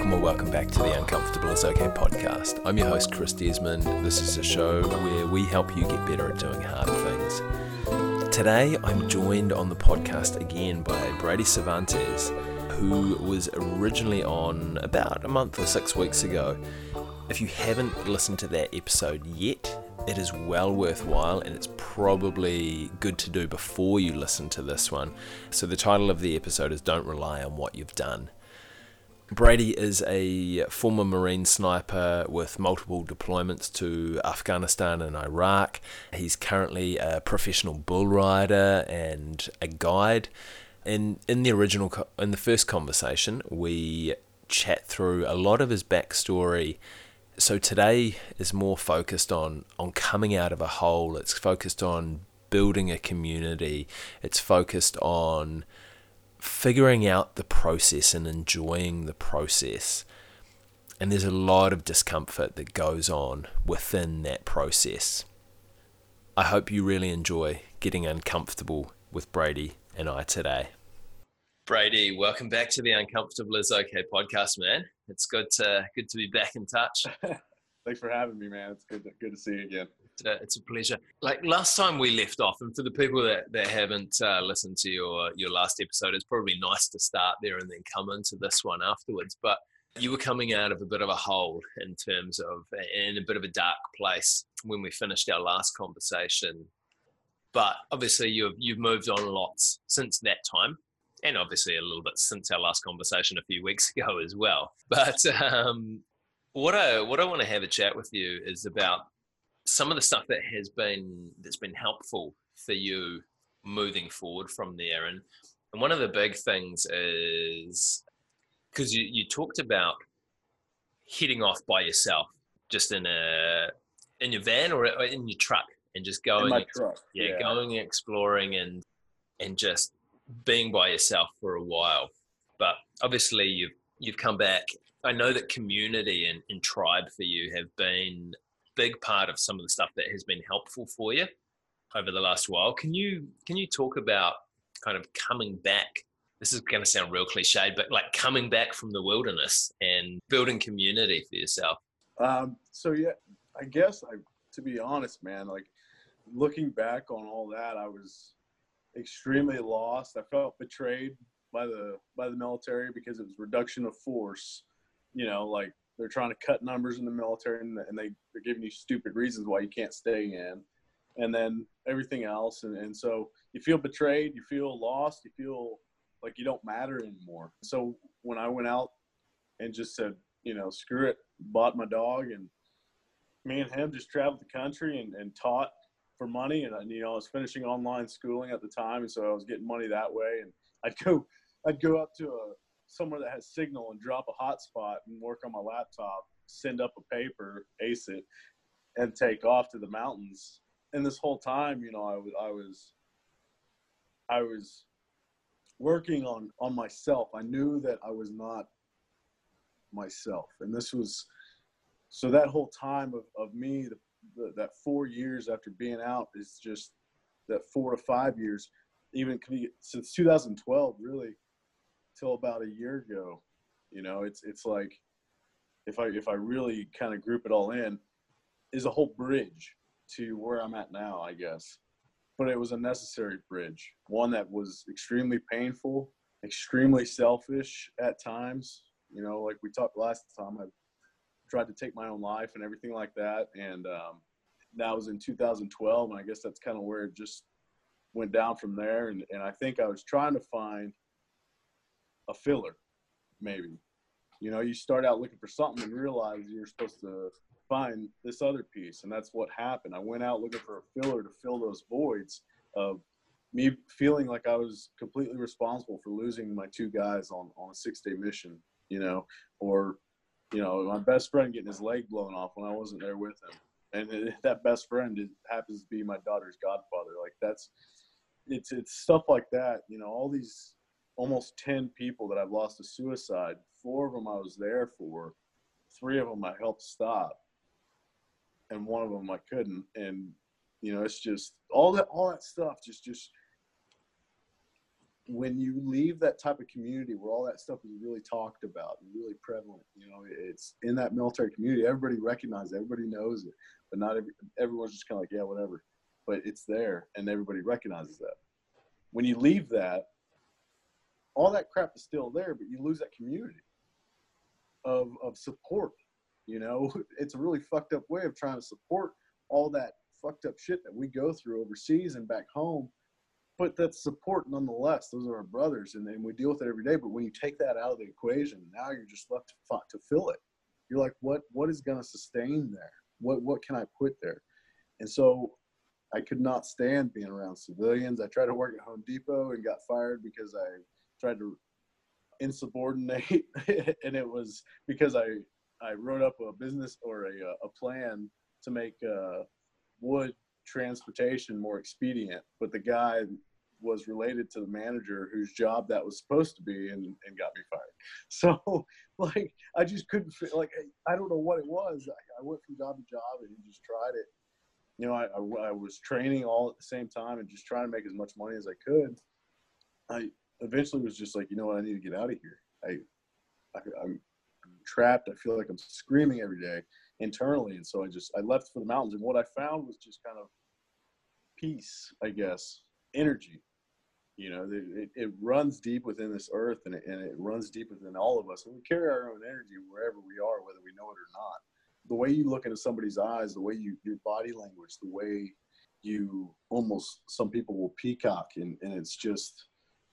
Welcome or welcome back to the Uncomfortable is Okay podcast. I'm your host, Chris Desmond. This is a show where we help you get better at doing hard things. Today, I'm joined on the podcast again by Brady Cervantes, who was originally on about a month or six weeks ago. If you haven't listened to that episode yet, it is well worthwhile and it's probably good to do before you listen to this one. So, the title of the episode is Don't Rely on What You've Done. Brady is a former Marine sniper with multiple deployments to Afghanistan and Iraq. He's currently a professional bull rider and a guide. In in the original in the first conversation, we chat through a lot of his backstory. So today is more focused on on coming out of a hole. It's focused on building a community. It's focused on figuring out the process and enjoying the process. And there's a lot of discomfort that goes on within that process. I hope you really enjoy getting uncomfortable with Brady and I today. Brady, welcome back to the Uncomfortable is Okay podcast, man. It's good to good to be back in touch. Thanks for having me, man. It's good to, good to see you again it's a, it's a pleasure. Like last time we left off, and for the people that, that haven't uh, listened to your your last episode, it's probably nice to start there and then come into this one afterwards. But you were coming out of a bit of a hole in terms of in a bit of a dark place when we finished our last conversation. But obviously, you've you've moved on lots since that time, and obviously a little bit since our last conversation a few weeks ago as well. But um, what I what I want to have a chat with you is about some of the stuff that has been that's been helpful for you moving forward from there and and one of the big things is because you, you talked about heading off by yourself just in a in your van or in your truck and just going yeah, yeah, going exploring and and just being by yourself for a while. But obviously you've you've come back. I know that community and, and tribe for you have been big part of some of the stuff that has been helpful for you over the last while. Can you can you talk about kind of coming back? This is going to sound real cliched, but like coming back from the wilderness and building community for yourself. Um, so yeah, I guess I, to be honest, man, like looking back on all that, I was extremely lost. I felt betrayed by the by the military because it was reduction of force. You know, like they're trying to cut numbers in the military and, and they, they're giving you stupid reasons why you can't stay in and then everything else and, and so you feel betrayed you feel lost you feel like you don't matter anymore. So when i went out and just said you know screw it bought my dog and me and him just traveled the country and, and taught for money and you know i was finishing online schooling at the time and so i was getting money that way and i'd go i'd go up to a somewhere that has signal and drop a hotspot and work on my laptop, send up a paper, ace it, and take off to the mountains. And this whole time, you know, I was I was I was working on on myself. I knew that I was not myself, and this was so that whole time of of me, the, the, that four years after being out is just that four to five years, even since 2012, really till about a year ago. You know, it's it's like if I if I really kind of group it all in, is a whole bridge to where I'm at now, I guess. But it was a necessary bridge, one that was extremely painful, extremely selfish at times. You know, like we talked last time, I tried to take my own life and everything like that, and um, that was in 2012, and I guess that's kind of where it just went down from there. And and I think I was trying to find a filler, maybe. You know, you start out looking for something and realize you're supposed to find this other piece, and that's what happened. I went out looking for a filler to fill those voids of me feeling like I was completely responsible for losing my two guys on on a six day mission. You know, or you know, my best friend getting his leg blown off when I wasn't there with him, and that best friend happens to be my daughter's godfather. Like that's it's it's stuff like that. You know, all these almost 10 people that I've lost to suicide. Four of them I was there for, three of them I helped stop, and one of them I couldn't. And, you know, it's just all that, all that stuff just, just when you leave that type of community where all that stuff is really talked about and really prevalent, you know, it's in that military community. Everybody recognizes, it, everybody knows it, but not every, everyone's just kind of like, yeah, whatever. But it's there, and everybody recognizes that. When you leave that, all that crap is still there, but you lose that community of of support. You know, it's a really fucked up way of trying to support all that fucked up shit that we go through overseas and back home but that's support nonetheless. Those are our brothers, and, and we deal with it every day. But when you take that out of the equation, now you're just left to, to fill it. You're like, what what is going to sustain there? What what can I put there? And so I could not stand being around civilians. I tried to work at Home Depot and got fired because I tried to insubordinate, and it was because I I wrote up a business or a a plan to make uh, wood transportation more expedient. But the guy was related to the manager whose job that was supposed to be and, and got me fired. So like I just couldn't fit, like I don't know what it was. I, I, went from job to job and just tried it. You know, I, I, I, was training all at the same time and just trying to make as much money as I could. I eventually was just like, you know what, I need to get out of here. I, I I'm, I'm trapped. I feel like I'm screaming every day internally, and so I just I left for the mountains. And what I found was just kind of peace, I guess, energy you know, it, it runs deep within this earth and it, and it runs deep within all of us. And we carry our own energy wherever we are, whether we know it or not. The way you look into somebody's eyes, the way you, your body language, the way you almost, some people will peacock and, and it's just,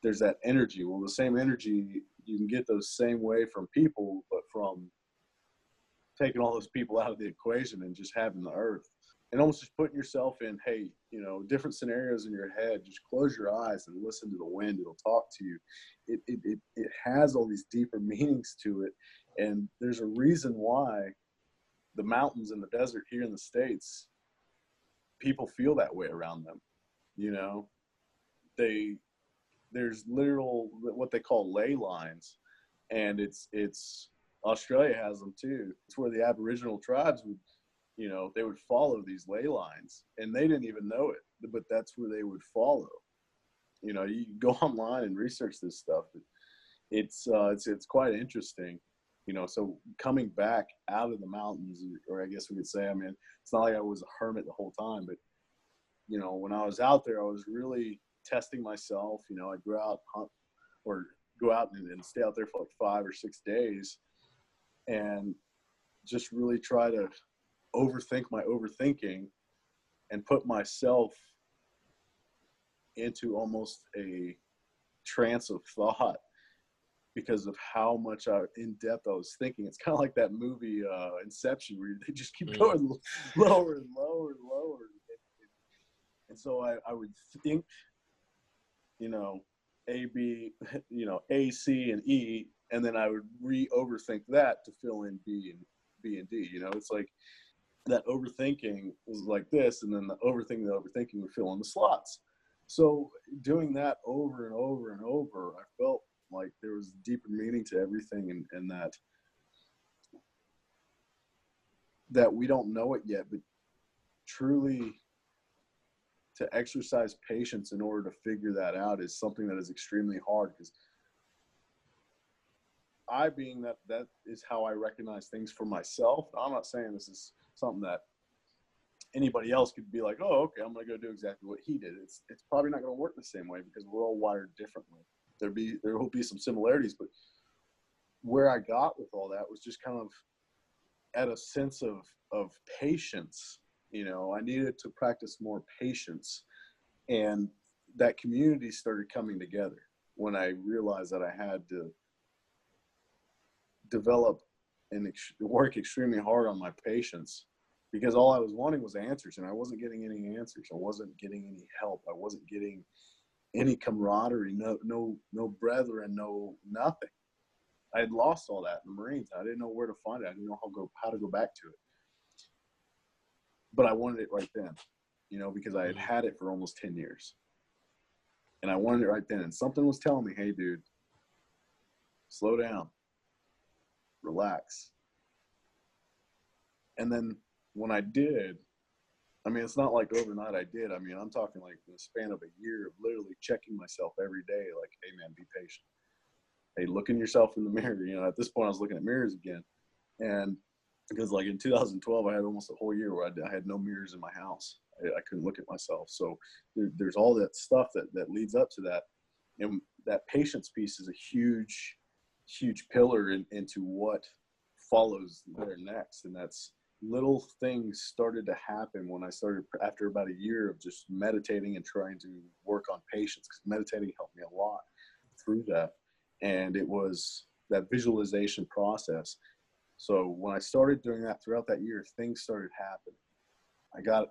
there's that energy. Well, the same energy, you can get those same way from people, but from taking all those people out of the equation and just having the earth and almost just putting yourself in, hey, you know, different scenarios in your head. Just close your eyes and listen to the wind. It'll talk to you. It, it, it, it has all these deeper meanings to it. And there's a reason why the mountains and the desert here in the States, people feel that way around them. You know, they, there's literal, what they call ley lines. And it's, it's, Australia has them too. It's where the Aboriginal tribes would, you know, they would follow these ley lines and they didn't even know it, but that's where they would follow. You know, you go online and research this stuff. It's, uh, it's, it's quite interesting, you know, so coming back out of the mountains, or I guess we could say, I mean, it's not like I was a hermit the whole time, but, you know, when I was out there, I was really testing myself, you know, I'd go out hunt or go out and, and stay out there for like five or six days and just really try to overthink my overthinking and put myself into almost a trance of thought because of how much I, in depth I was thinking. It's kind of like that movie uh, Inception, where they just keep mm. going mm. lower and lower and lower. And so I, I would think, you know, A, B, you know, A, C, and E, and then I would re overthink that to fill in B and B and D. You know, it's like that overthinking was like this, and then the overthinking, the overthinking would fill in the slots. So doing that over and over and over, I felt like there was deeper meaning to everything, and, and that that we don't know it yet, but truly to exercise patience in order to figure that out is something that is extremely hard because I being that that is how I recognize things for myself. I'm not saying this is something that anybody else could be like, oh, okay, I'm gonna go do exactly what he did. It's it's probably not gonna work the same way because we're all wired differently. There be there will be some similarities, but where I got with all that was just kind of at a sense of of patience. You know, I needed to practice more patience, and that community started coming together when I realized that I had to develop and ex- work extremely hard on my patience because all I was wanting was answers, and I wasn't getting any answers. I wasn't getting any help. I wasn't getting any camaraderie. No, no, no brethren. No nothing. I had lost all that in the Marines. I didn't know where to find it. I didn't know how go how to go back to it. But I wanted it right then, you know, because I had mm-hmm. had it for almost ten years, and I wanted it right then. And something was telling me, "Hey, dude, slow down relax. And then when I did, I mean, it's not like overnight I did. I mean, I'm talking like in the span of a year of literally checking myself every day, like, hey man, be patient. Hey, look in yourself in the mirror. You know, at this point, I was looking at mirrors again, and because like in 2012, I had almost a whole year where I, I had no mirrors in my house. I, I couldn't look at myself. So there, there's all that stuff that that leads up to that, and that patience piece is a huge, huge pillar in, into what follows there next, and that's little things started to happen when I started after about a year of just meditating and trying to work on patience because meditating helped me a lot through that. And it was that visualization process. So when I started doing that throughout that year, things started happening. I got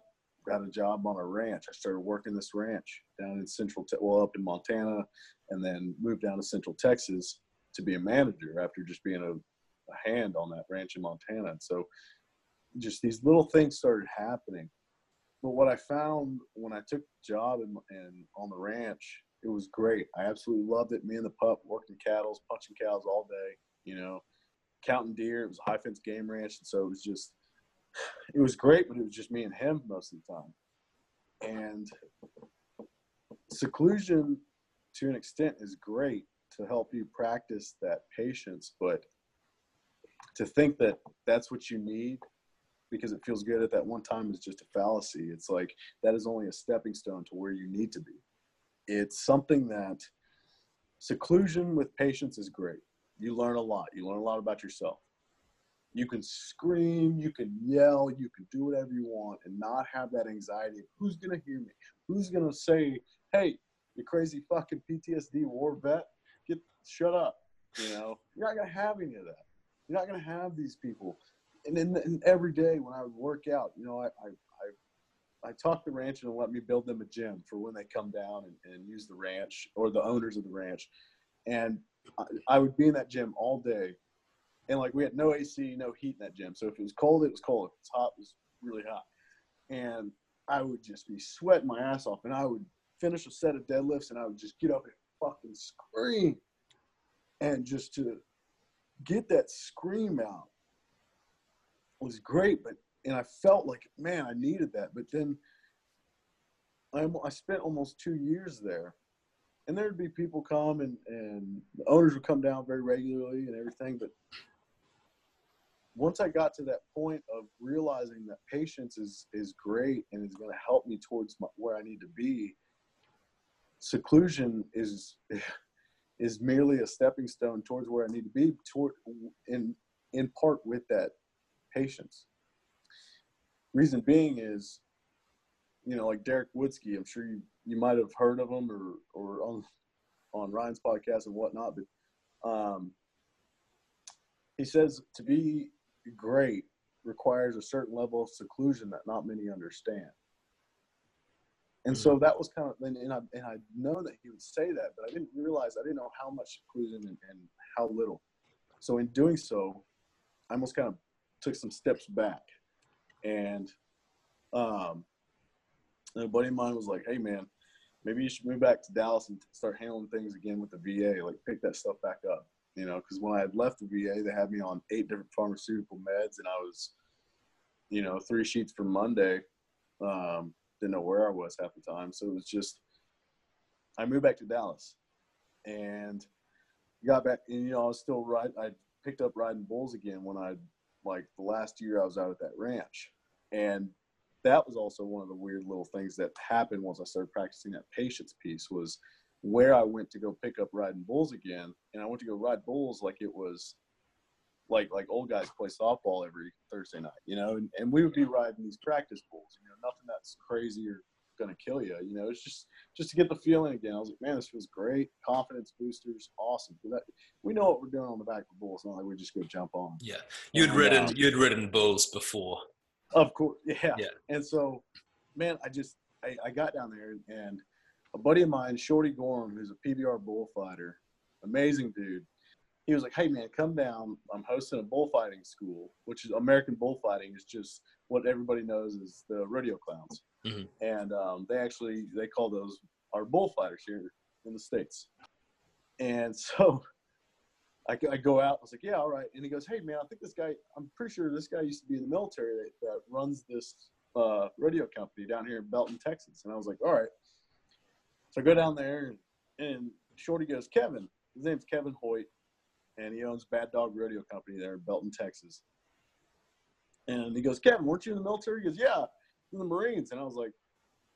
got a job on a ranch. I started working this ranch down in central, te- well, up in Montana, and then moved down to central Texas to be a manager after just being a, a hand on that ranch in Montana. And so just these little things started happening. But what I found when I took the job and on the ranch, it was great. I absolutely loved it. Me and the pup working cattle, punching cows all day, you know, counting deer. It was a high fence game ranch. And so it was just, it was great, but it was just me and him most of the time. And seclusion to an extent is great to help you practice that patience, but to think that that's what you need because it feels good at that one time is just a fallacy. It's like that is only a stepping stone to where you need to be. It's something that seclusion with patience is great. You learn a lot. You learn a lot about yourself. You can scream, you can yell, you can do whatever you want and not have that anxiety of who's going to hear me? Who's going to say, hey, you crazy fucking PTSD war vet, get shut up. You know, you're not going to have any of that. You're not going to have these people and then and every day when I would work out, you know, I, I, I, talked the ranch and let me build them a gym for when they come down and, and use the ranch or the owners of the ranch. And I, would be in that gym all day. And like we had no AC, no heat in that gym. So if it was cold, it was cold. If it was hot, it was really hot. And I would just be sweating my ass off. And I would finish a set of deadlifts and I would just get up and fucking scream. And just to get that scream out was great, but and I felt like man, I needed that. But then I, I spent almost two years there, and there'd be people come and and the owners would come down very regularly and everything. But once I got to that point of realizing that patience is is great and is going to help me towards my, where I need to be, seclusion is is merely a stepping stone towards where I need to be. Toward in in part with that patience. Reason being is, you know, like Derek Woodsky, I'm sure you, you might have heard of him or, or on, on Ryan's podcast and whatnot, but um, he says to be great requires a certain level of seclusion that not many understand. And so mm-hmm. that was kind of, and, and I, and I know that he would say that, but I didn't realize, I didn't know how much seclusion and, and how little. So in doing so, I almost kind of took some steps back. And um, and a buddy of mine was like, "Hey, man, maybe you should move back to Dallas and start handling things again with the VA. Like, pick that stuff back up." You know, because when I had left the VA, they had me on eight different pharmaceutical meds, and I was, you know, three sheets for Monday. Um, didn't know where I was half the time, so it was just. I moved back to Dallas, and got back, and you know, I was still right. I picked up riding bulls again when I like the last year I was out at that ranch. And that was also one of the weird little things that happened once I started practicing that patience piece was where I went to go pick up riding bulls again. And I went to go ride bulls like it was like like old guys play softball every Thursday night, you know, and, and we would be riding these practice bulls, you know, nothing that's crazy or gonna kill you. You know, it's just just to get the feeling again. I was like, man, this feels great. Confidence boosters, awesome. That, we know what we're doing on the back of the bull. It's not like we just go jump on. Yeah, you'd ridden um, you'd ridden bulls before. Of course, yeah. Yeah. And so, man, I just I, I got down there and a buddy of mine, Shorty Gorham, who's a PBR bullfighter, amazing dude. He was like, "Hey man, come down. I'm hosting a bullfighting school, which is American bullfighting. is just what everybody knows is the rodeo clowns." Mm-hmm. And um, they actually they call those our bullfighters here in the states. And so I, I, go out. I was like, yeah, all right. And he goes, hey man, I think this guy. I'm pretty sure this guy used to be in the military that, that runs this uh, radio company down here in Belton, Texas. And I was like, all right. So I go down there, and, and Shorty goes, Kevin. His name's Kevin Hoyt, and he owns Bad Dog Radio Company there in Belton, Texas. And he goes, Kevin, weren't you in the military? He goes, Yeah, in the Marines. And I was like,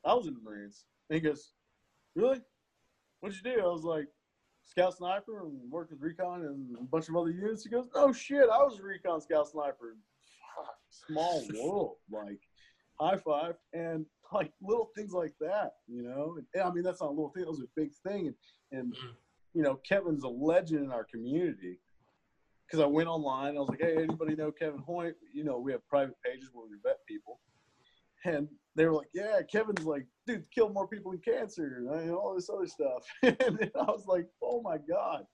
I was in the Marines. And he goes, Really? What'd you do? I was like, Scout sniper and worked with recon and a bunch of other units. He goes, Oh shit, I was a recon scout sniper. Fuck, small world. Like, high five. And like little things like that, you know? And, I mean, that's not a little thing, that was a big thing. And, and mm-hmm. you know, Kevin's a legend in our community because I went online. I was like, hey, anybody know Kevin Hoyt? You know, we have private pages where we vet people. And they were like, yeah, Kevin's like, dude, killed more people than cancer and all this other stuff. and I was like, oh my God.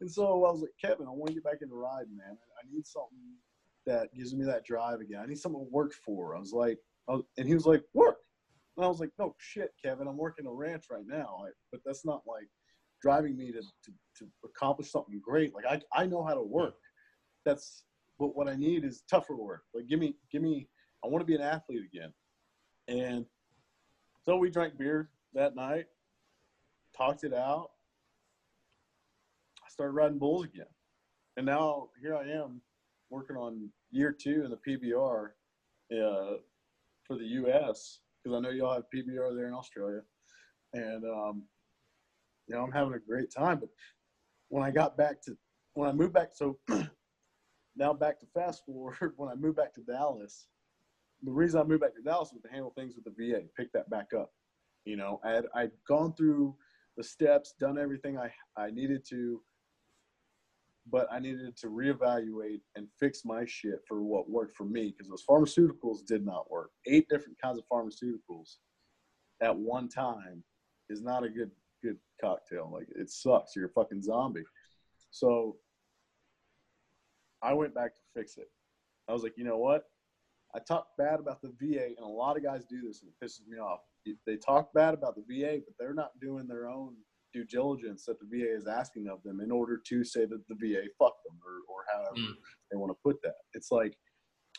And so I was like, Kevin, I want to get back into riding, man. I need something that gives me that drive again. I need something to work for. I was like, I was, and he was like, work. And I was like, no shit, Kevin, I'm working a ranch right now. I, but that's not like driving me to, to, to accomplish something great. Like I, I know how to work. That's but what I need is tougher work. Like give me give me I want to be an athlete again. And so we drank beer that night, talked it out. I started riding bulls again. And now here I am working on year two in the PBR uh, for the US because I know y'all have PBR there in Australia. And um, you know, I'm having a great time. But when I got back to when I moved back, so now back to fast forward, when I moved back to Dallas, the reason I moved back to Dallas was to handle things with the VA, pick that back up. You know, I had I'd gone through the steps, done everything I, I needed to, but I needed to reevaluate and fix my shit for what worked for me because those pharmaceuticals did not work. Eight different kinds of pharmaceuticals at one time is not a good good cocktail. Like it sucks. You're a fucking zombie. So I went back to fix it. I was like, you know what? I talk bad about the VA, and a lot of guys do this, and it pisses me off. They talk bad about the VA, but they're not doing their own due diligence that the VA is asking of them in order to say that the VA fucked them or, or however mm. they want to put that. It's like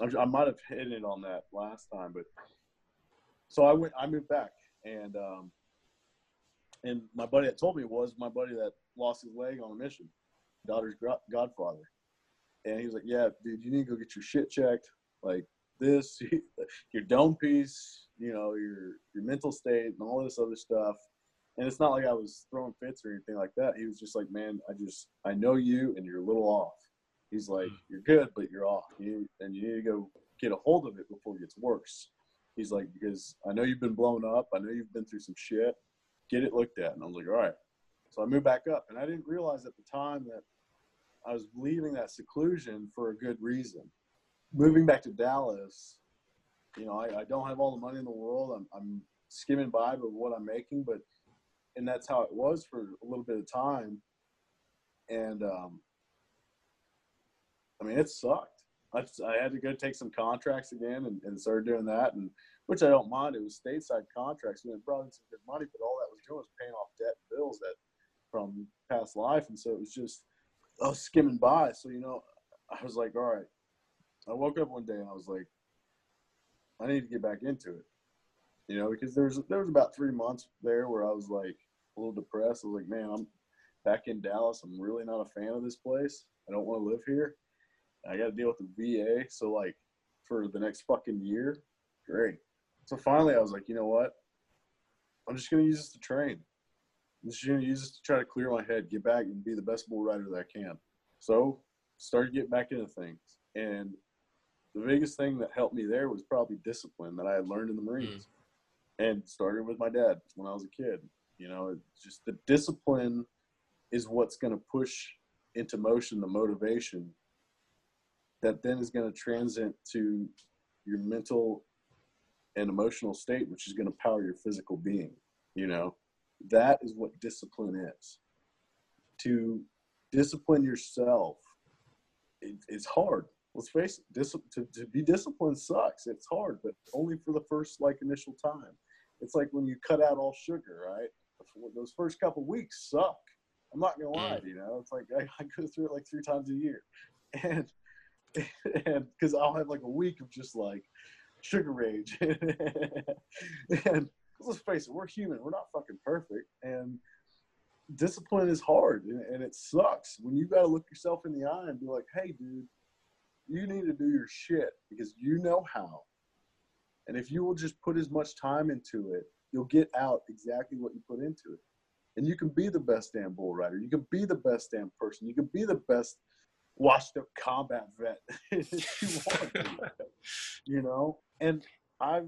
I might have hit it on that last time, but so I went, I moved back, and um, and my buddy that told me was my buddy that lost his leg on a mission, daughter's godfather, and he was like, "Yeah, dude, you need to go get your shit checked, like this, your dome piece, you know, your your mental state, and all this other stuff." And it's not like I was throwing fits or anything like that. He was just like, "Man, I just I know you, and you're a little off." He's like, hmm. "You're good, but you're off, you, and you need to go get a hold of it before it gets worse." He's like, "Because I know you've been blown up. I know you've been through some shit. Get it looked at." And I was like, "All right." So I moved back up, and I didn't realize at the time that I was leaving that seclusion for a good reason. Moving back to Dallas, you know, I, I don't have all the money in the world. I'm, I'm skimming by with what I'm making, but and that's how it was for a little bit of time. And um, I mean, it sucked. I, just, I had to go take some contracts again and, and start doing that, and which I don't mind. It was stateside contracts, and it brought in some good money, but all that was doing was paying off debt and bills that from past life, and so it was just I was skimming by. So, you know, I was like, all right. I woke up one day and I was like, I need to get back into it. You know, because there was there was about three months there where I was like a little depressed. I was like, man, I'm back in Dallas. I'm really not a fan of this place. I don't want to live here. I got to deal with the VA. So like for the next fucking year, great. So finally, I was like, you know what? I'm just gonna use this to train. I'm just gonna use this to try to clear my head, get back and be the best bull rider that I can. So started getting back into things. And the biggest thing that helped me there was probably discipline that I had learned in the Marines. Mm. And started with my dad when I was a kid. You know, it's just the discipline is what's gonna push into motion the motivation that then is going to transit to your mental and emotional state, which is going to power your physical being. You know, that is what discipline is. To discipline yourself, it, it's hard. Let's face it. Dis- to, to be disciplined sucks. It's hard, but only for the first like initial time. It's like when you cut out all sugar, right? Those first couple weeks suck. I'm not gonna lie, mm. you know. It's like I, I go through it like three times a year, and and because I'll have like a week of just like sugar rage. and let's face it, we're human. We're not fucking perfect. And discipline is hard and, and it sucks when you got to look yourself in the eye and be like, hey, dude, you need to do your shit because you know how. And if you will just put as much time into it, you'll get out exactly what you put into it. And you can be the best damn bull rider. You can be the best damn person. You can be the best washed up combat vet if you want. you know? And I've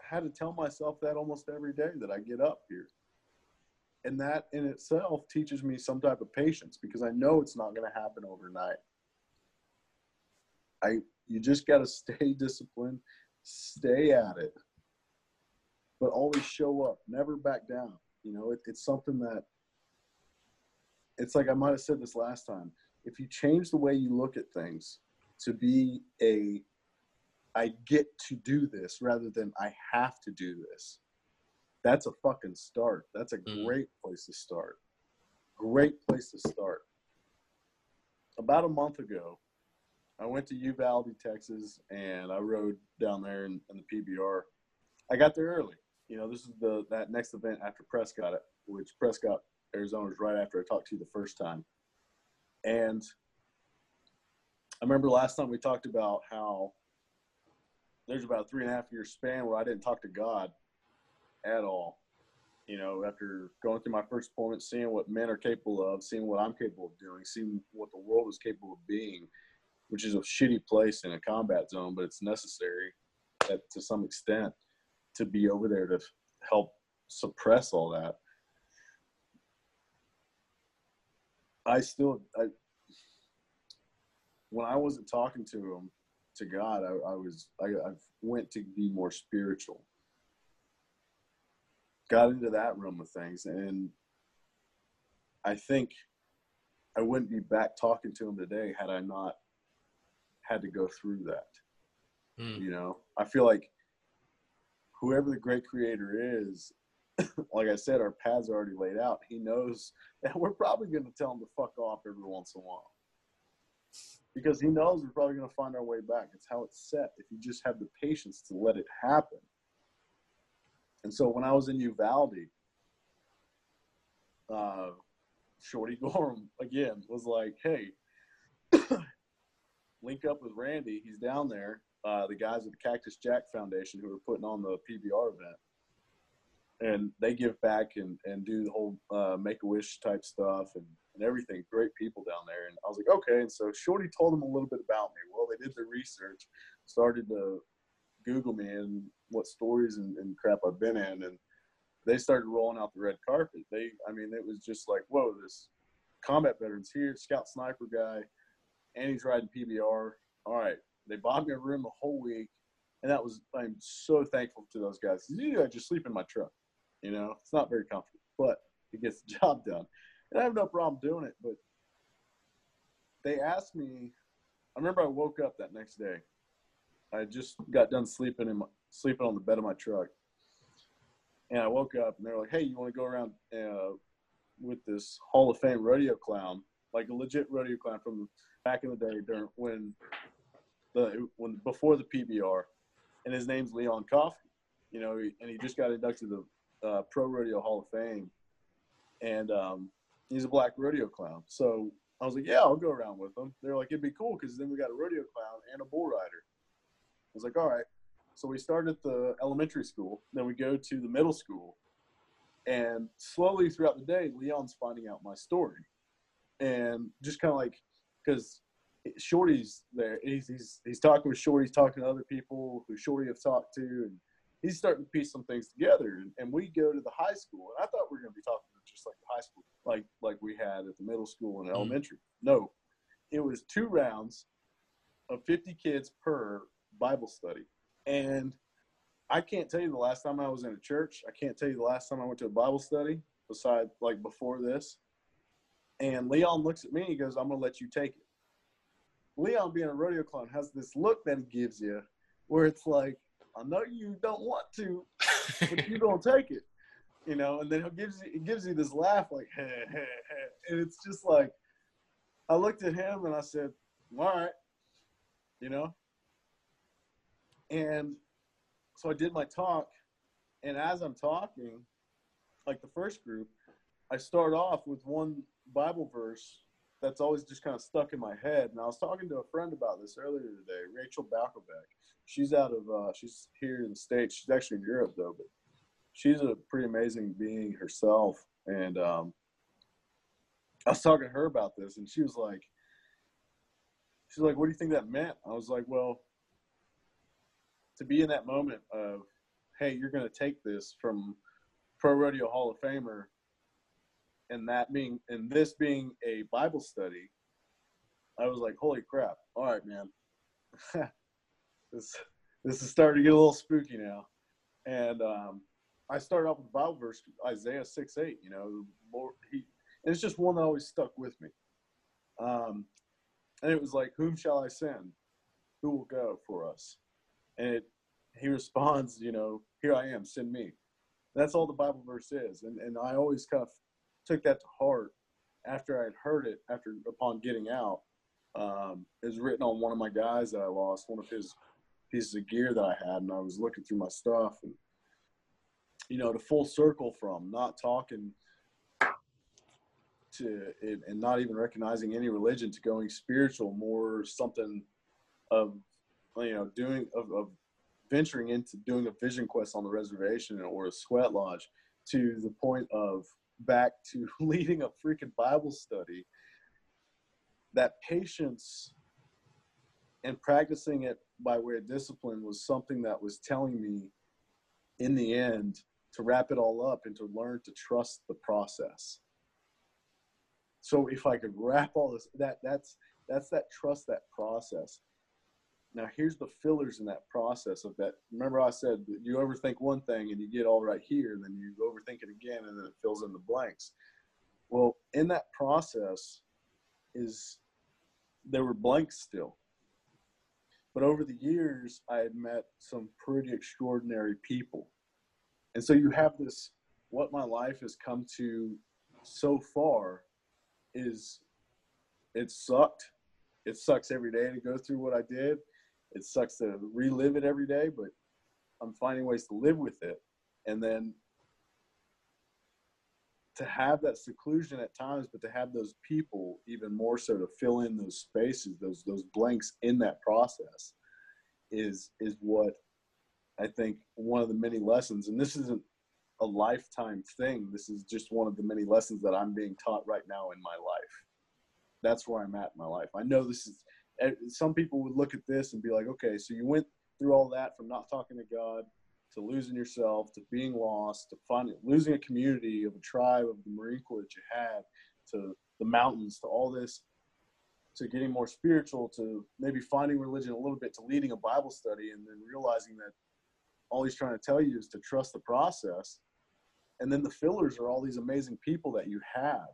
had to tell myself that almost every day that I get up here. And that in itself teaches me some type of patience because I know it's not going to happen overnight. I you just got to stay disciplined, stay at it, but always show up, never back down. You know, it, it's something that it's like I might have said this last time. If you change the way you look at things to be a I get to do this rather than I have to do this. That's a fucking start. That's a mm. great place to start. Great place to start. About a month ago, I went to Uvalde, Texas, and I rode down there in, in, the PBR. I got there early. You know, this is the that next event after Prescott, which Prescott, Arizona, is right after I talked to you the first time. And I remember last time we talked about how there's about a three and a half year span where I didn't talk to God at all. You know, after going through my first appointment, seeing what men are capable of, seeing what I'm capable of doing, seeing what the world is capable of being, which is a shitty place in a combat zone, but it's necessary to some extent to be over there to help suppress all that. I still, I, when I wasn't talking to him, to God, I, I was I, I went to be more spiritual. Got into that realm of things, and I think I wouldn't be back talking to him today had I not had to go through that. Mm. You know, I feel like whoever the great creator is, like I said, our paths are already laid out. He knows that we're probably going to tell him to fuck off every once in a while because he knows we're probably going to find our way back. It's how it's set. If you just have the patience to let it happen. And so when I was in Uvalde, uh, Shorty Gorham again was like, "Hey, link up with Randy. He's down there. Uh, the guys at the Cactus Jack Foundation who are putting on the PBR event, and they give back and and do the whole uh, Make a Wish type stuff and and everything. Great people down there. And I was like, okay. And so Shorty told them a little bit about me. Well, they did their research, started to Google me and what stories and, and crap I've been in. And they started rolling out the red carpet. They, I mean, it was just like, whoa, this combat veterans here, scout sniper guy, and he's riding PBR. All right. They bought me a room the whole week. And that was, I'm so thankful to those guys. Usually I just sleep in my truck. You know, it's not very comfortable, but it gets the job done and I have no problem doing it. But they asked me. I remember I woke up that next day. I just got done sleeping in my, sleeping on the bed of my truck, and I woke up and they're like, "Hey, you want to go around uh, with this Hall of Fame rodeo clown, like a legit rodeo clown from back in the day during when the when before the PBR, and his name's Leon Coffee, you know, and he just got inducted to the uh, Pro Rodeo Hall of Fame, and um, he's a black rodeo clown. So I was like, yeah, I'll go around with him. They're like, it'd be cool because then we got a rodeo clown and a bull rider. I was like, all right. So we start at the elementary school, then we go to the middle school, and slowly throughout the day, Leon's finding out my story, and just kind of like, because Shorty's there, he's, he's he's talking with Shorty, he's talking to other people who Shorty have talked to, and he's starting to piece some things together. And, and we go to the high school, and I thought we were going to be talking just like high school, like like we had at the middle school and mm. elementary. No, it was two rounds of 50 kids per Bible study, and I can't tell you the last time I was in a church. I can't tell you the last time I went to a Bible study, besides like before this. And Leon looks at me. He goes, "I'm gonna let you take it." Leon, being a rodeo clown, has this look that he gives you, where it's like, "I know you don't want to, but you're gonna take it." you know, and then he gives you he gives you this laugh like, hey, hey, hey. and it's just like, I looked at him and I said, all right, you know, And so I did my talk, and as I'm talking, like the first group, I start off with one Bible verse that's always just kind of stuck in my head. And I was talking to a friend about this earlier today, Rachel Balkobeck. She's out of, uh, she's here in the States. She's actually in Europe though, but she's a pretty amazing being herself. And um, I was talking to her about this, and she was like, she's like, what do you think that meant? I was like, well, to be in that moment of, hey, you're going to take this from Pro Rodeo Hall of Famer and that being and this being a Bible study, I was like, holy crap! All right, man, this this is starting to get a little spooky now. And um, I started off with the Bible verse Isaiah six eight. You know, Lord, he and it's just one that always stuck with me. Um, and it was like, whom shall I send? Who will go for us? And it, he responds, you know, here I am, send me. That's all the Bible verse is. And, and I always kind of took that to heart after I had heard it after upon getting out. Um, it was written on one of my guys that I lost, one of his pieces of gear that I had, and I was looking through my stuff and you know, to full circle from not talking to it and not even recognizing any religion to going spiritual, more something of you know, doing of, of venturing into doing a vision quest on the reservation or a sweat lodge to the point of back to leading a freaking Bible study, that patience and practicing it by way of discipline was something that was telling me in the end to wrap it all up and to learn to trust the process. So if I could wrap all this that that's that's that trust that process. Now here's the fillers in that process of that. Remember I said you overthink one thing and you get all right here, and then you overthink it again, and then it fills in the blanks. Well, in that process is there were blanks still. But over the years, I had met some pretty extraordinary people. And so you have this what my life has come to so far is it sucked. It sucks every day to go through what I did it sucks to relive it every day, but I'm finding ways to live with it. And then to have that seclusion at times, but to have those people even more so to fill in those spaces, those those blanks in that process, is is what I think one of the many lessons. And this isn't a lifetime thing. This is just one of the many lessons that I'm being taught right now in my life. That's where I'm at in my life. I know this is some people would look at this and be like, okay, so you went through all that from not talking to God to losing yourself to being lost to finding losing a community of a tribe of the Marine Corps that you had to the mountains to all this to getting more spiritual to maybe finding religion a little bit to leading a Bible study and then realizing that all he's trying to tell you is to trust the process. And then the fillers are all these amazing people that you have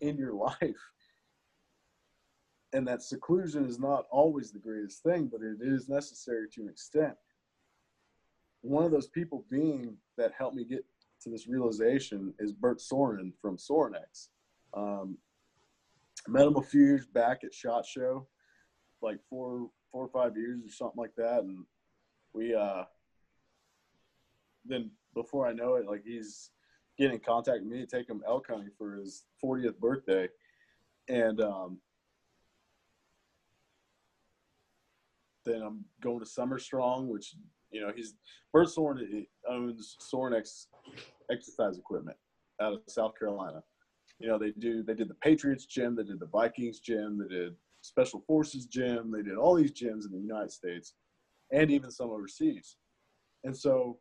in your life and that seclusion is not always the greatest thing, but it is necessary to an extent. One of those people being that helped me get to this realization is Bert Sorin from Sorinex. Um, met him a few years back at Shot Show, like four four or five years or something like that, and we uh, then before I know it, like he's getting in contact with me to take him elk hunting for his 40th birthday, and um, Then I'm going to Summer Strong, which you know he's Bert Sorin owns Sorinex exercise equipment out of South Carolina. You know they do they did the Patriots gym, they did the Vikings gym, they did Special Forces gym, they did all these gyms in the United States, and even some overseas. And so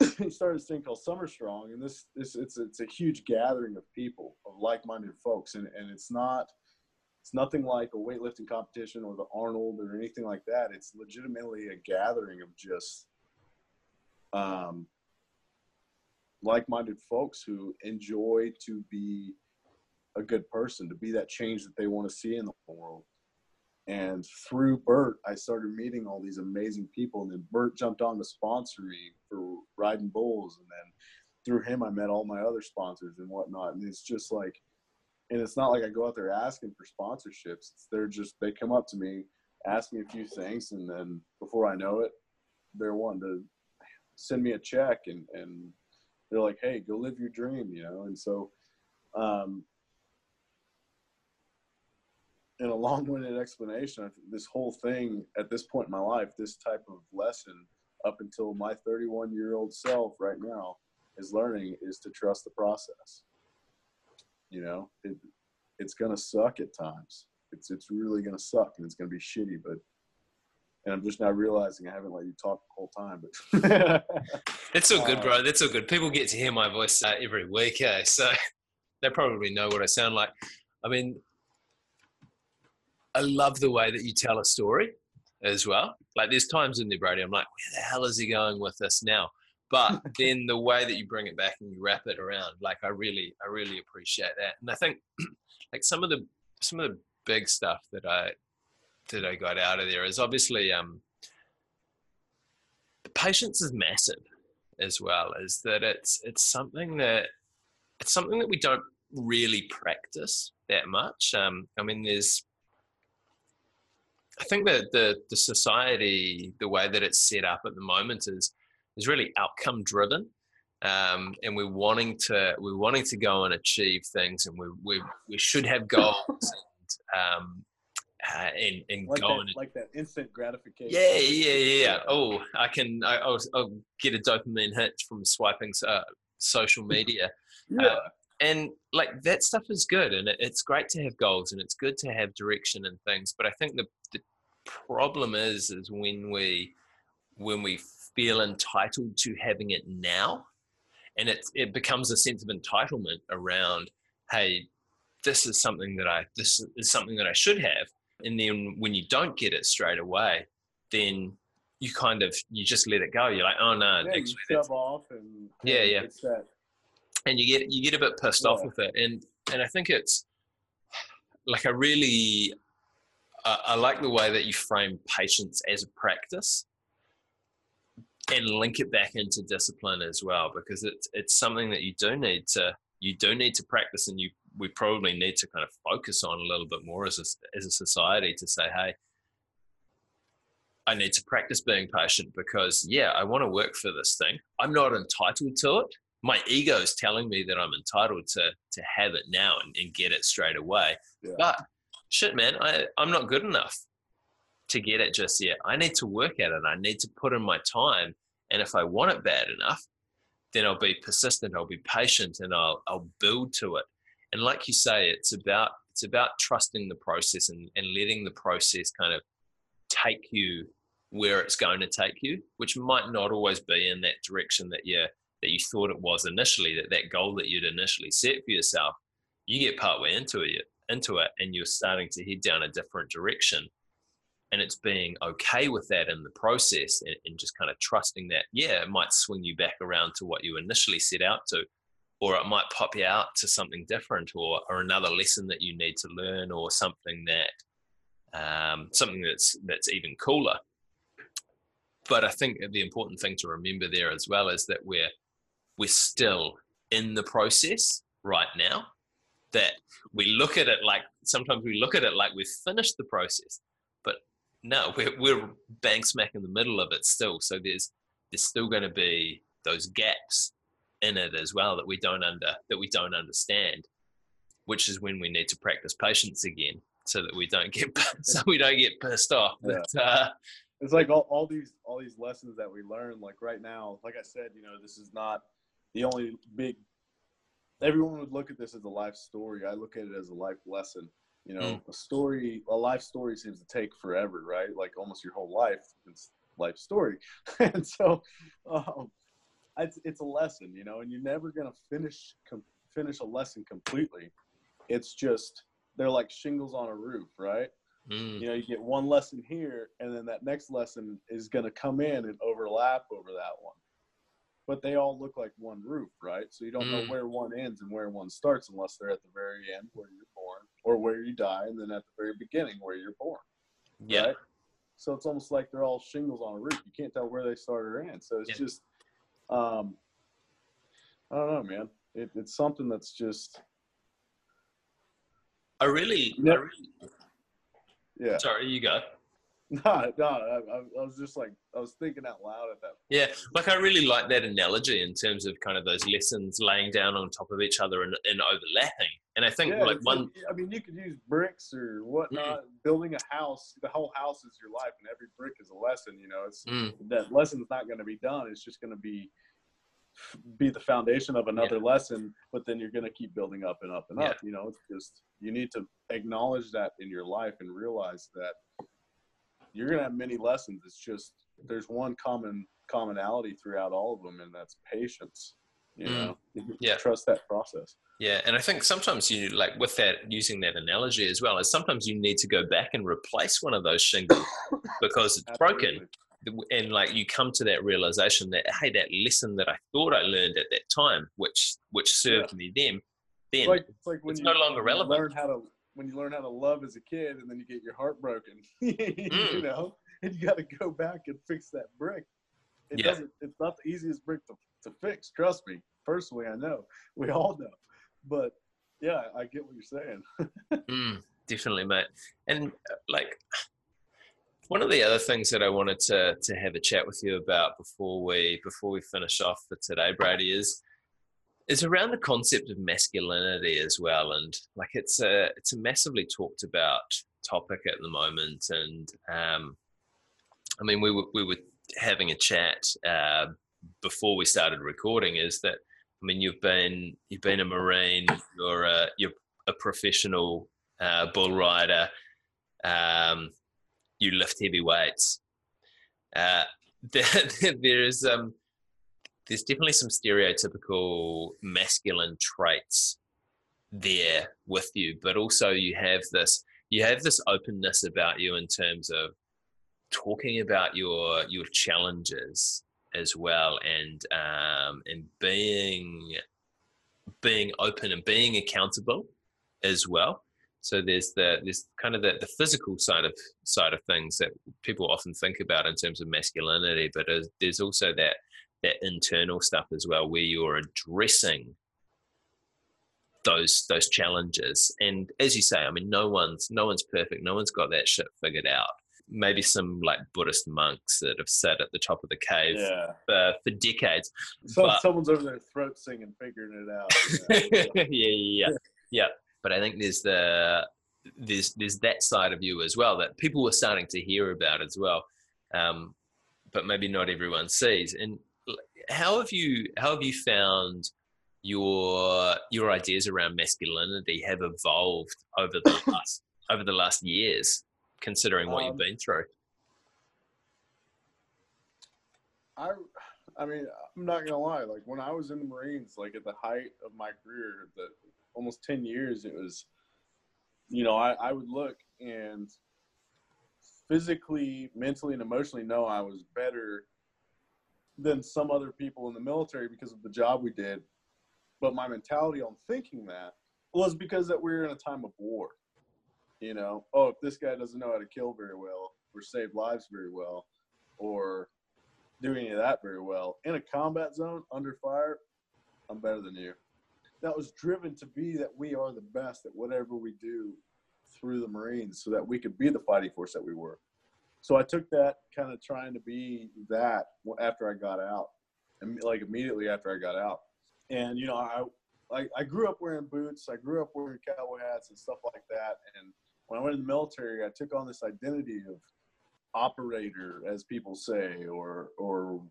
he started this thing called Summer Strong, and this, this it's it's a huge gathering of people of like-minded folks, and and it's not it's nothing like a weightlifting competition or the Arnold or anything like that. It's legitimately a gathering of just um, like-minded folks who enjoy to be a good person, to be that change that they want to see in the world. And through Bert, I started meeting all these amazing people. And then Bert jumped on to sponsor me for riding bulls. And then through him, I met all my other sponsors and whatnot. And it's just like and it's not like I go out there asking for sponsorships. It's they're just they come up to me ask me a few things, and then before I know it, they're wanting to send me a check, and and they're like, "Hey, go live your dream," you know. And so, um, in a long-winded explanation, this whole thing at this point in my life, this type of lesson, up until my 31-year-old self right now, is learning is to trust the process. You know, it, it's gonna suck at times. It's it's really gonna suck and it's gonna be shitty, but and I'm just now realizing I haven't let you talk the whole time. But it's all good, bro. That's all good. People get to hear my voice uh, every week, eh? so they probably know what I sound like. I mean, I love the way that you tell a story as well. Like there's times in there, Brady, I'm like, where the hell is he going with this now? But then the way that you bring it back and you wrap it around, like I really, I really appreciate that. And I think like some of the some of the big stuff that I that I got out of there is obviously um the patience is massive as well, is that it's it's something that it's something that we don't really practice that much. Um, I mean, there's I think that the the society, the way that it's set up at the moment, is is really outcome driven, um, and we're wanting to we're wanting to go and achieve things, and we we we should have goals and um, uh, and and like go that, and like that instant gratification. yeah yeah yeah yeah. Oh, I can I, I'll, I'll get a dopamine hit from swiping uh, social media. Yeah. Uh, and like that stuff is good and it, it's great to have goals and it's good to have direction and things but i think the, the problem is is when we when we feel entitled to having it now. And it it becomes a sense of entitlement around hey this is something that i this is something that i should have. And then when you don't get it straight away then you kind of you just let it go. You're like oh no yeah, actually you shove off and Yeah, yeah. And you get you get a bit pissed off with it. And and i think it's like i really I, I like the way that you frame patience as a practice and link it back into discipline as well because it's it's something that you do need to you do need to practice and you we probably need to kind of focus on a little bit more as a, as a society to say hey I need to practice being patient because yeah, I want to work for this thing. I'm not entitled to it. My ego is telling me that I'm entitled to to have it now and, and get it straight away. Yeah. But shit, man, I, I'm not good enough to get it just yet. I need to work at it. I need to put in my time. And if I want it bad enough, then I'll be persistent, I'll be patient and I'll I'll build to it. And like you say, it's about it's about trusting the process and, and letting the process kind of take you where it's going to take you, which might not always be in that direction that you that you thought it was initially, that that goal that you'd initially set for yourself, you get partway into it, into it, and you're starting to head down a different direction, and it's being okay with that in the process, and, and just kind of trusting that, yeah, it might swing you back around to what you initially set out to, or it might pop you out to something different, or or another lesson that you need to learn, or something that um, something that's that's even cooler but I think the important thing to remember there as well is that we're we're still in the process right now. That we look at it like sometimes we look at it like we've finished the process, no, we're we're bang smack in the middle of it still. So there's there's still going to be those gaps in it as well that we don't under that we don't understand, which is when we need to practice patience again, so that we don't get so we don't get pissed off. Yeah. But uh, it's like all, all these all these lessons that we learn like right now like i said you know this is not the only big everyone would look at this as a life story i look at it as a life lesson you know Mm. a story a life story seems to take forever right? Like almost your whole life it's life story. And so um, it's, it's a lesson you know and you're never going to finish com- finish a lesson completely. It's just they're like shingles on a roof right? Mm, you know you get one lesson here and then that next lesson is going to come in and overlap over that one but they all look like one roof right so you don't know Mm. where one ends and where one starts unless they're at the very end where you're born or where you die and then at the very beginning where you're born yeah. right? so it's almost like they're all shingles on a roof you can't tell where they start or end so it's Yeah. just um i don't know man it, it's something that's just I really, I really yeah sorry, you go. No, no, I, I was just like I was thinking out loud at that. Point. Yeah, like I really like that analogy in terms of kind of those lessons laying down on top of each other and, and overlapping. And I think Yeah, like one, like- I mean, you could use bricks or whatnot. Building a house, the whole house is your life, and every brick is a lesson. You know, it's Mm, that lesson's not going to be done. It's just going to be be the foundation of another lesson. But then you're going to keep building up and up and up. You know, it's just you need to acknowledge that in your life and realize that you're going to have many lessons. It's just there's one common commonality throughout all of them, and that's patience. You Mm. know, Yeah. trust that process. yeah, and I think sometimes you like with that using that analogy as well is sometimes you need to go back and replace one of those shingles because it's broken. And like you come to that realization that hey that lesson that i thought i learned at that time which which served me then then It's like it's like it's no longer relevant. learn how to when you learn how to love as a kid and then you get your heart broken Mm. you know and you got to go back and fix that brick. It Yeah. doesn't it's not the easiest brick to, to fix trust me. Personally i know. We all know. But yeah i get what you're saying. Mm, definitely mate. And uh, like one of the other things that i wanted to to have a chat with you about before we before we finish off for today brady is is around the concept of masculinity as well and like it's a it's a massively talked about topic at the moment and um i mean we were we were having a chat uh before we started recording is that i mean you've been you've been a marine you're a you're a professional uh bull rider um you lift heavy weights. Uh there, there's um there's definitely some stereotypical masculine traits there with you but also you have this you have this openness about you in terms of talking about your your challenges as well and um and being being open and being accountable as well. So there's the there's kind of the, the physical side of side of things that people often think about in terms of masculinity but there's also that that internal stuff as well where you're addressing those those challenges and as you say i mean no one's no one's perfect no one's got that shit figured out maybe some like buddhist monks that have sat at the top of the cave yeah for, for decades so, But- someone's over their throat singing figuring it out yeah, you know? yeah, yeah, yeah. But I think there's the there's there's that side of you as well that people are starting to hear about as well, um, but maybe not everyone sees. And how have you how have you found your your ideas around masculinity have evolved over the last over the last years, considering what you've Um, been through? I, I mean, I'm not gonna lie. Like when I was in the Marines, like at the height of my career, the almost ten years, it was, you know, I, I would look and physically, mentally, and emotionally know I was better than some other people in the military because of the job we did. But my mentality on thinking that was because that we were in a time of war. You know, oh, if this guy doesn't know how to kill very well or save lives very well, or do any of that very well. In a combat zone, under fire, I'm better than you. That was driven to be that we are the best at whatever we do through the Marines so that we could be the fighting force that we were. So I took that kind of trying to be that after I got out, and like immediately after I got out. And, you know, I, I, I grew up wearing boots, I grew up wearing cowboy hats and stuff like that. And when I went in the military, I took on this identity of operator, as people say, or or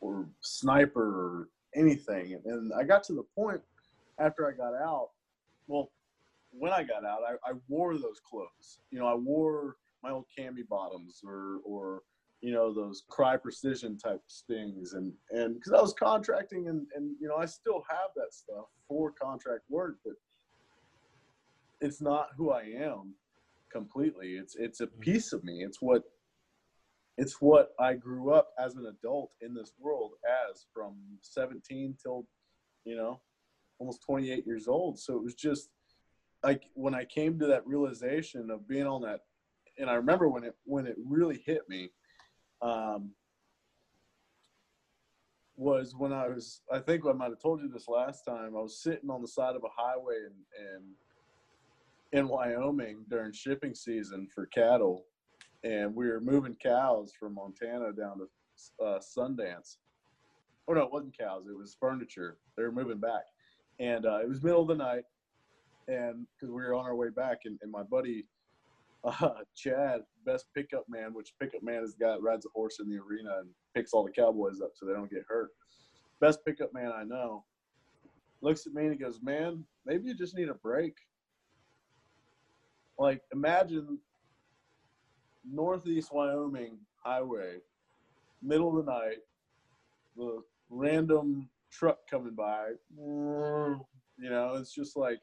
or sniper or anything. And I got to the point after I got out. Well, when I got out, I, I wore those clothes. You know, I wore my old cami bottoms or or you know those Crye Precision type stings and and because I was contracting and and you know I still have that stuff for contract work, but it's not who I am completely. It's it's a mm-hmm. piece of me. It's what it's what I grew up as an adult in this world as from 17 till you know almost 28 years old. So it was just like when I came to that realization of being on that, and I remember when it when it really hit me. Um, was when I was, I think I might have told you this last time. I was sitting on the side of a highway in, in in Wyoming during shipping season for cattle, and we were moving cows from Montana down to uh, Sundance. Oh no, it wasn't cows; it was furniture. They were moving back, and uh, it was middle of the night, and because we were on our way back, and, and my buddy uh, Chad, best pickup man, which pickup man is the guy rides a horse in the arena and picks all the cowboys up so they don't get hurt. Best pickup man I know. Looks at me and he goes, "Man, maybe you just need a break." Like imagine Northeast Wyoming highway, middle of the night, the random truck coming by. You know, it's just like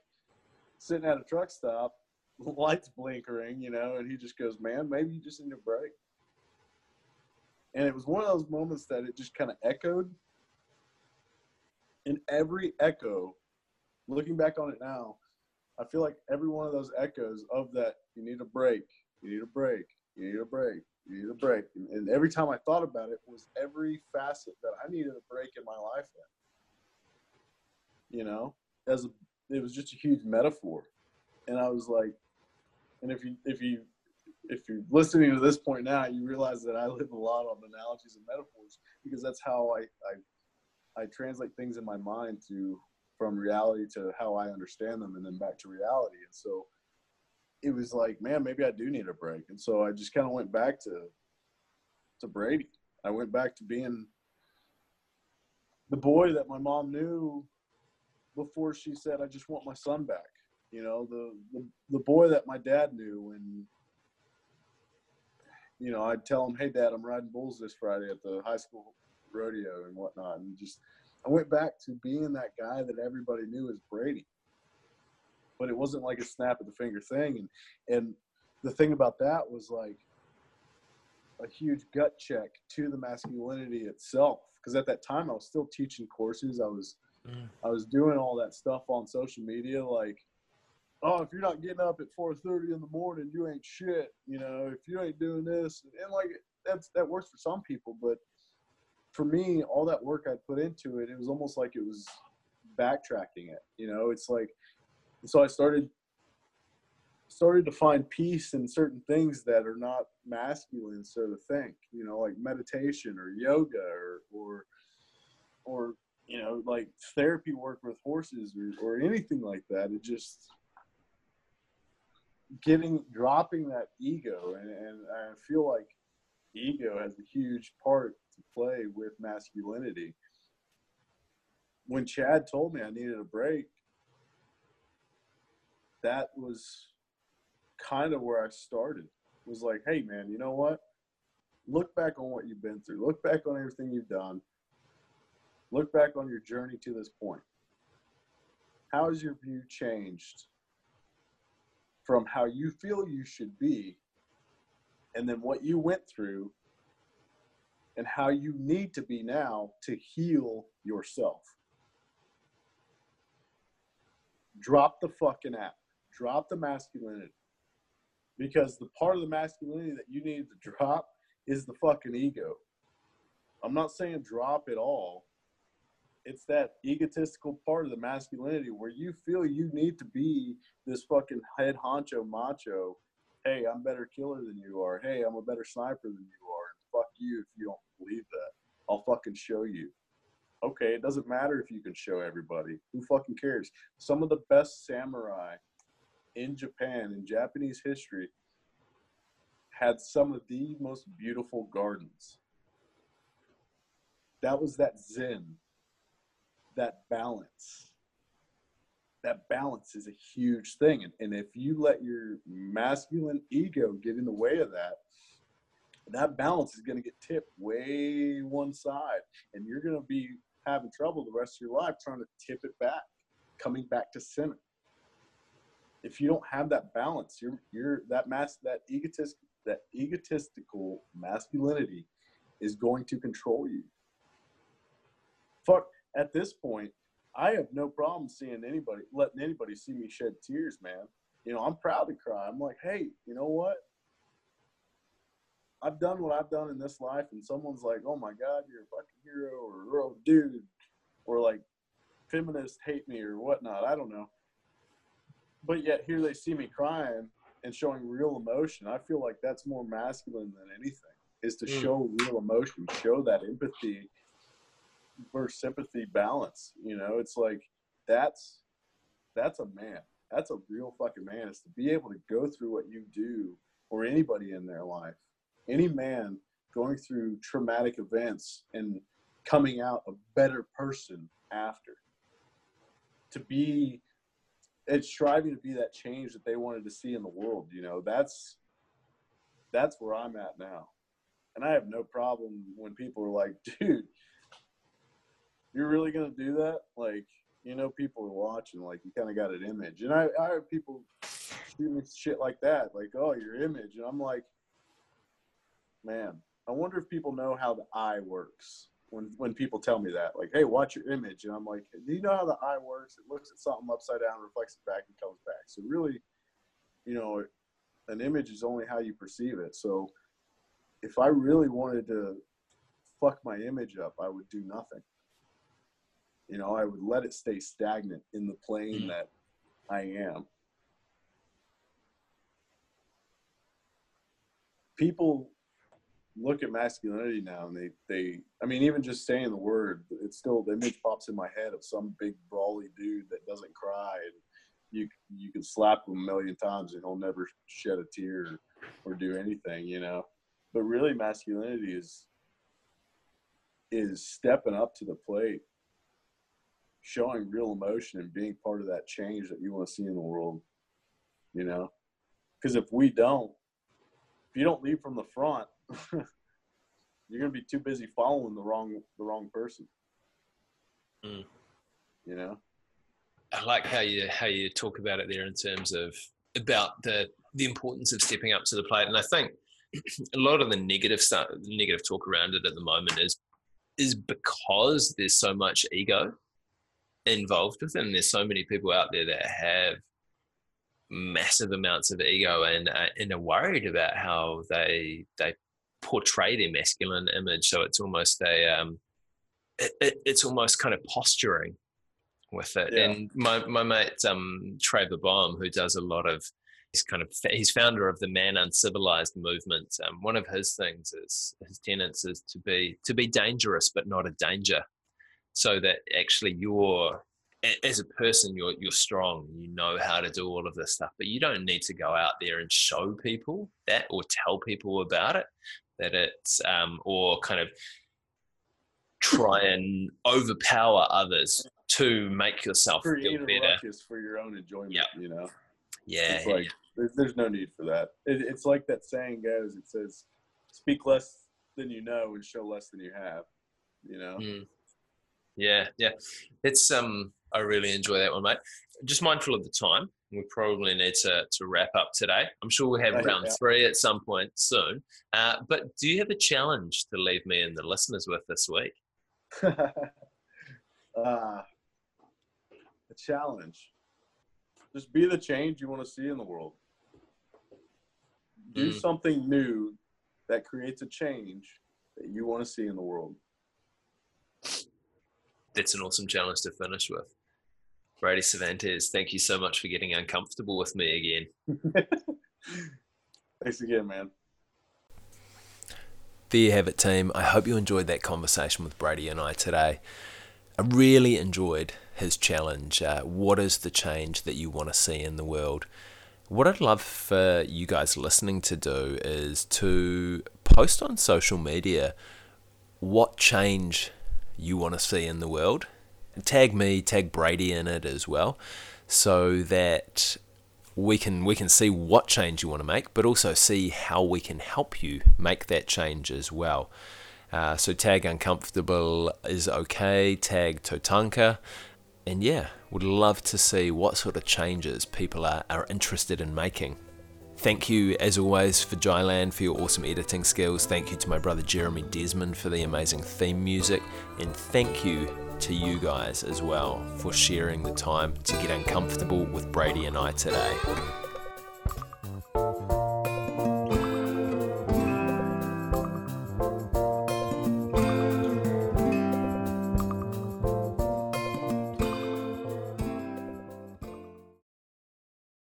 sitting at a truck stop, lights blinkering, you know, and he just goes, Man, maybe you just need a break. And it was one of those moments that it just kind of echoed. In every echo, looking back on it now, I feel like every one of those echoes of that, you need a break, you need a break, you need a break, you need a break. And, and every time I thought about it was every facet that I needed a break in my life in. You know, as a, it was just a huge metaphor. And I was like, and if you if you if you're listening to this point now, you realize that I live a lot on analogies and metaphors because that's how I I, I translate things in my mind to from reality to how I understand them and then back to reality. And so it was like, man, maybe I do need a break. And so I just kind of went back to to Brady. I went back to being the boy that my mom knew before she said, I just want my son back. You know, the, the, the boy that my dad knew and you know, I'd tell him, Hey dad, I'm riding bulls this Friday at the high school rodeo and whatnot. And just I went back to being that guy that everybody knew as Brady but it wasn't like a snap of the finger thing. And and the thing about that was like a huge gut check to the masculinity itself. Because at that time I was still teaching courses. I was mm. I was doing all that stuff on social media, like, oh, if you're not getting up at 4:30 in the morning, you ain't shit. You know, if you ain't doing this, and like that's that works for some people, but for me, all that work I put into it, it was almost like it was backtracking it. You know, it's like so I started started to find peace in certain things that are not masculine, so to think, you know, like meditation or yoga or or or you know, like therapy work with horses or, or anything like that. It just getting dropping that ego and, and I feel like ego has a huge part to play with masculinity. When Chad told me I needed a break, that was kind of where I started. Was like, hey man, you know what? Look back on what you've been through. Look back on everything you've done. Look back on your journey to this point. How has your view changed from how you feel you should be and then what you went through and how you need to be now to heal yourself? Drop the fucking app drop the masculinity because the part of the masculinity that you need to drop is the fucking ego. I'm not saying drop it all. It's that egotistical part of the masculinity where you feel you need to be this fucking head honcho macho. Hey, I'm better killer than you are. Hey, I'm a better sniper than you are. Fuck you if you don't believe that. I'll fucking show you. Okay, it doesn't matter if you can show everybody. Who fucking cares? Some of the best samurai in Japan, in Japanese history, had some of the most beautiful gardens. That was that zen, that balance. That balance is a huge thing. And, and if you let your masculine ego get in the way of that, that balance is going to get tipped way one side. And you're going to be having trouble the rest of your life trying to tip it back, coming back to center if you don't have that balance, you're you're that mass that egotist that egotistical masculinity is going to control you. Fuck, at this point, I have no problem seeing anybody letting anybody see me shed tears, man. You know, I'm proud to cry. I'm like, hey, you know what? I've done what I've done in this life, and someone's like, oh my god, you're a fucking hero, or oh dude, or like feminists hate me or whatnot. I don't know but yet here they see me crying and showing real emotion. I feel like that's more masculine than anything is to Mm. show real emotion, show that empathy versus sympathy balance. You know, it's like that's that's a man. That's a real fucking man. Is to be able to go through what you do or anybody in their life. Any man going through traumatic events and coming out a better person after. To be it's striving to be that change that they wanted to see in the world, you know. That's that's where I'm at now. And I have no problem when people are like, dude, you're really gonna do that? Like, you know, people are watching, like you kinda got an image. And I, I have people shoot me shit like that, like, oh, your image. And I'm like, man, I wonder if people know how the eye works when when people tell me that. Like, hey, watch your image. And I'm like, do you know how the eye works? It looks at something upside down, reflects it back, and comes back. So really, you know, an image is only how you perceive it. So if I really wanted to fuck my image up, I would do nothing. You know, I would let it stay stagnant in the plane Mm. that I am. People look at masculinity now and they, they I mean, even just saying the word, it's still the image pops in my head of some big brawly dude that doesn't cry and you you can slap him a million times and he'll never shed a tear or do anything, you know. But really masculinity is is stepping up to the plate, showing real emotion and being part of that change that you want to see in the world, you know. Because if we don't, if you don't lead from the front, you're gonna be too busy following the wrong the wrong person. Mm. You know. I like how you how you talk about it there in terms of about the the importance of stepping up to the plate, and I think a lot of the negative stuff, negative talk around it at the moment is is because there's so much ego involved with it, and there's so many people out there that have massive amounts of ego and uh, and are worried about how they they portray their masculine image. So it's almost a um, it, it, it's almost kind of posturing with it. Yeah. And my my mate um, Trevor Baum, who does a lot of he's kind of he's founder of the Man Uncivilized movement. Um, one of his things is his tenets is to be to be dangerous but not a danger, so that actually you're as a person you're you're strong. You know how to do all of this stuff, but you don't need to go out there and show people that or tell people about it. That it's um, or kind of try and overpower others to make yourself Create feel better. for your own enjoyment. Yep. You know. Yeah, It's like there's, there's no need for that. It, it's like that saying goes. It says, "Speak less than you know and show less than you have." You know. Mm. Yeah, yeah. It's um I really enjoy that one, mate. Just mindful of the time. We probably need to to wrap up today. I'm sure we'll have round three at some point soon. Uh, but do you have a challenge to leave me and the listeners with this week? uh, a challenge. Just be the change you want to see in the world. Do Mm. something new that creates a change that you want to see in the world. That's an awesome challenge to finish with. Brady Cervantes, thank you so much for getting uncomfortable with me again. Thanks again, man. There you have it, team. I hope you enjoyed that conversation with Brady and I today. I really enjoyed his challenge. Uh, what is the change that you want to see in the world? What I'd love for you guys listening to do is to post on social media what change you want to see in the world. Tag me, tag Brady in it as well, so that we can we can see what change you want to make, but also see how we can help you make that change as well. Uh, so tag uncomfortable is okay. Tag Totanka, and yeah, would love to see what sort of changes people are, are interested in making. Thank you, as always, for Jyland for your awesome editing skills. Thank you to my brother Jeremy Desmond for the amazing theme music. And thank you to you guys as well for sharing the time to get uncomfortable with Brady and I today.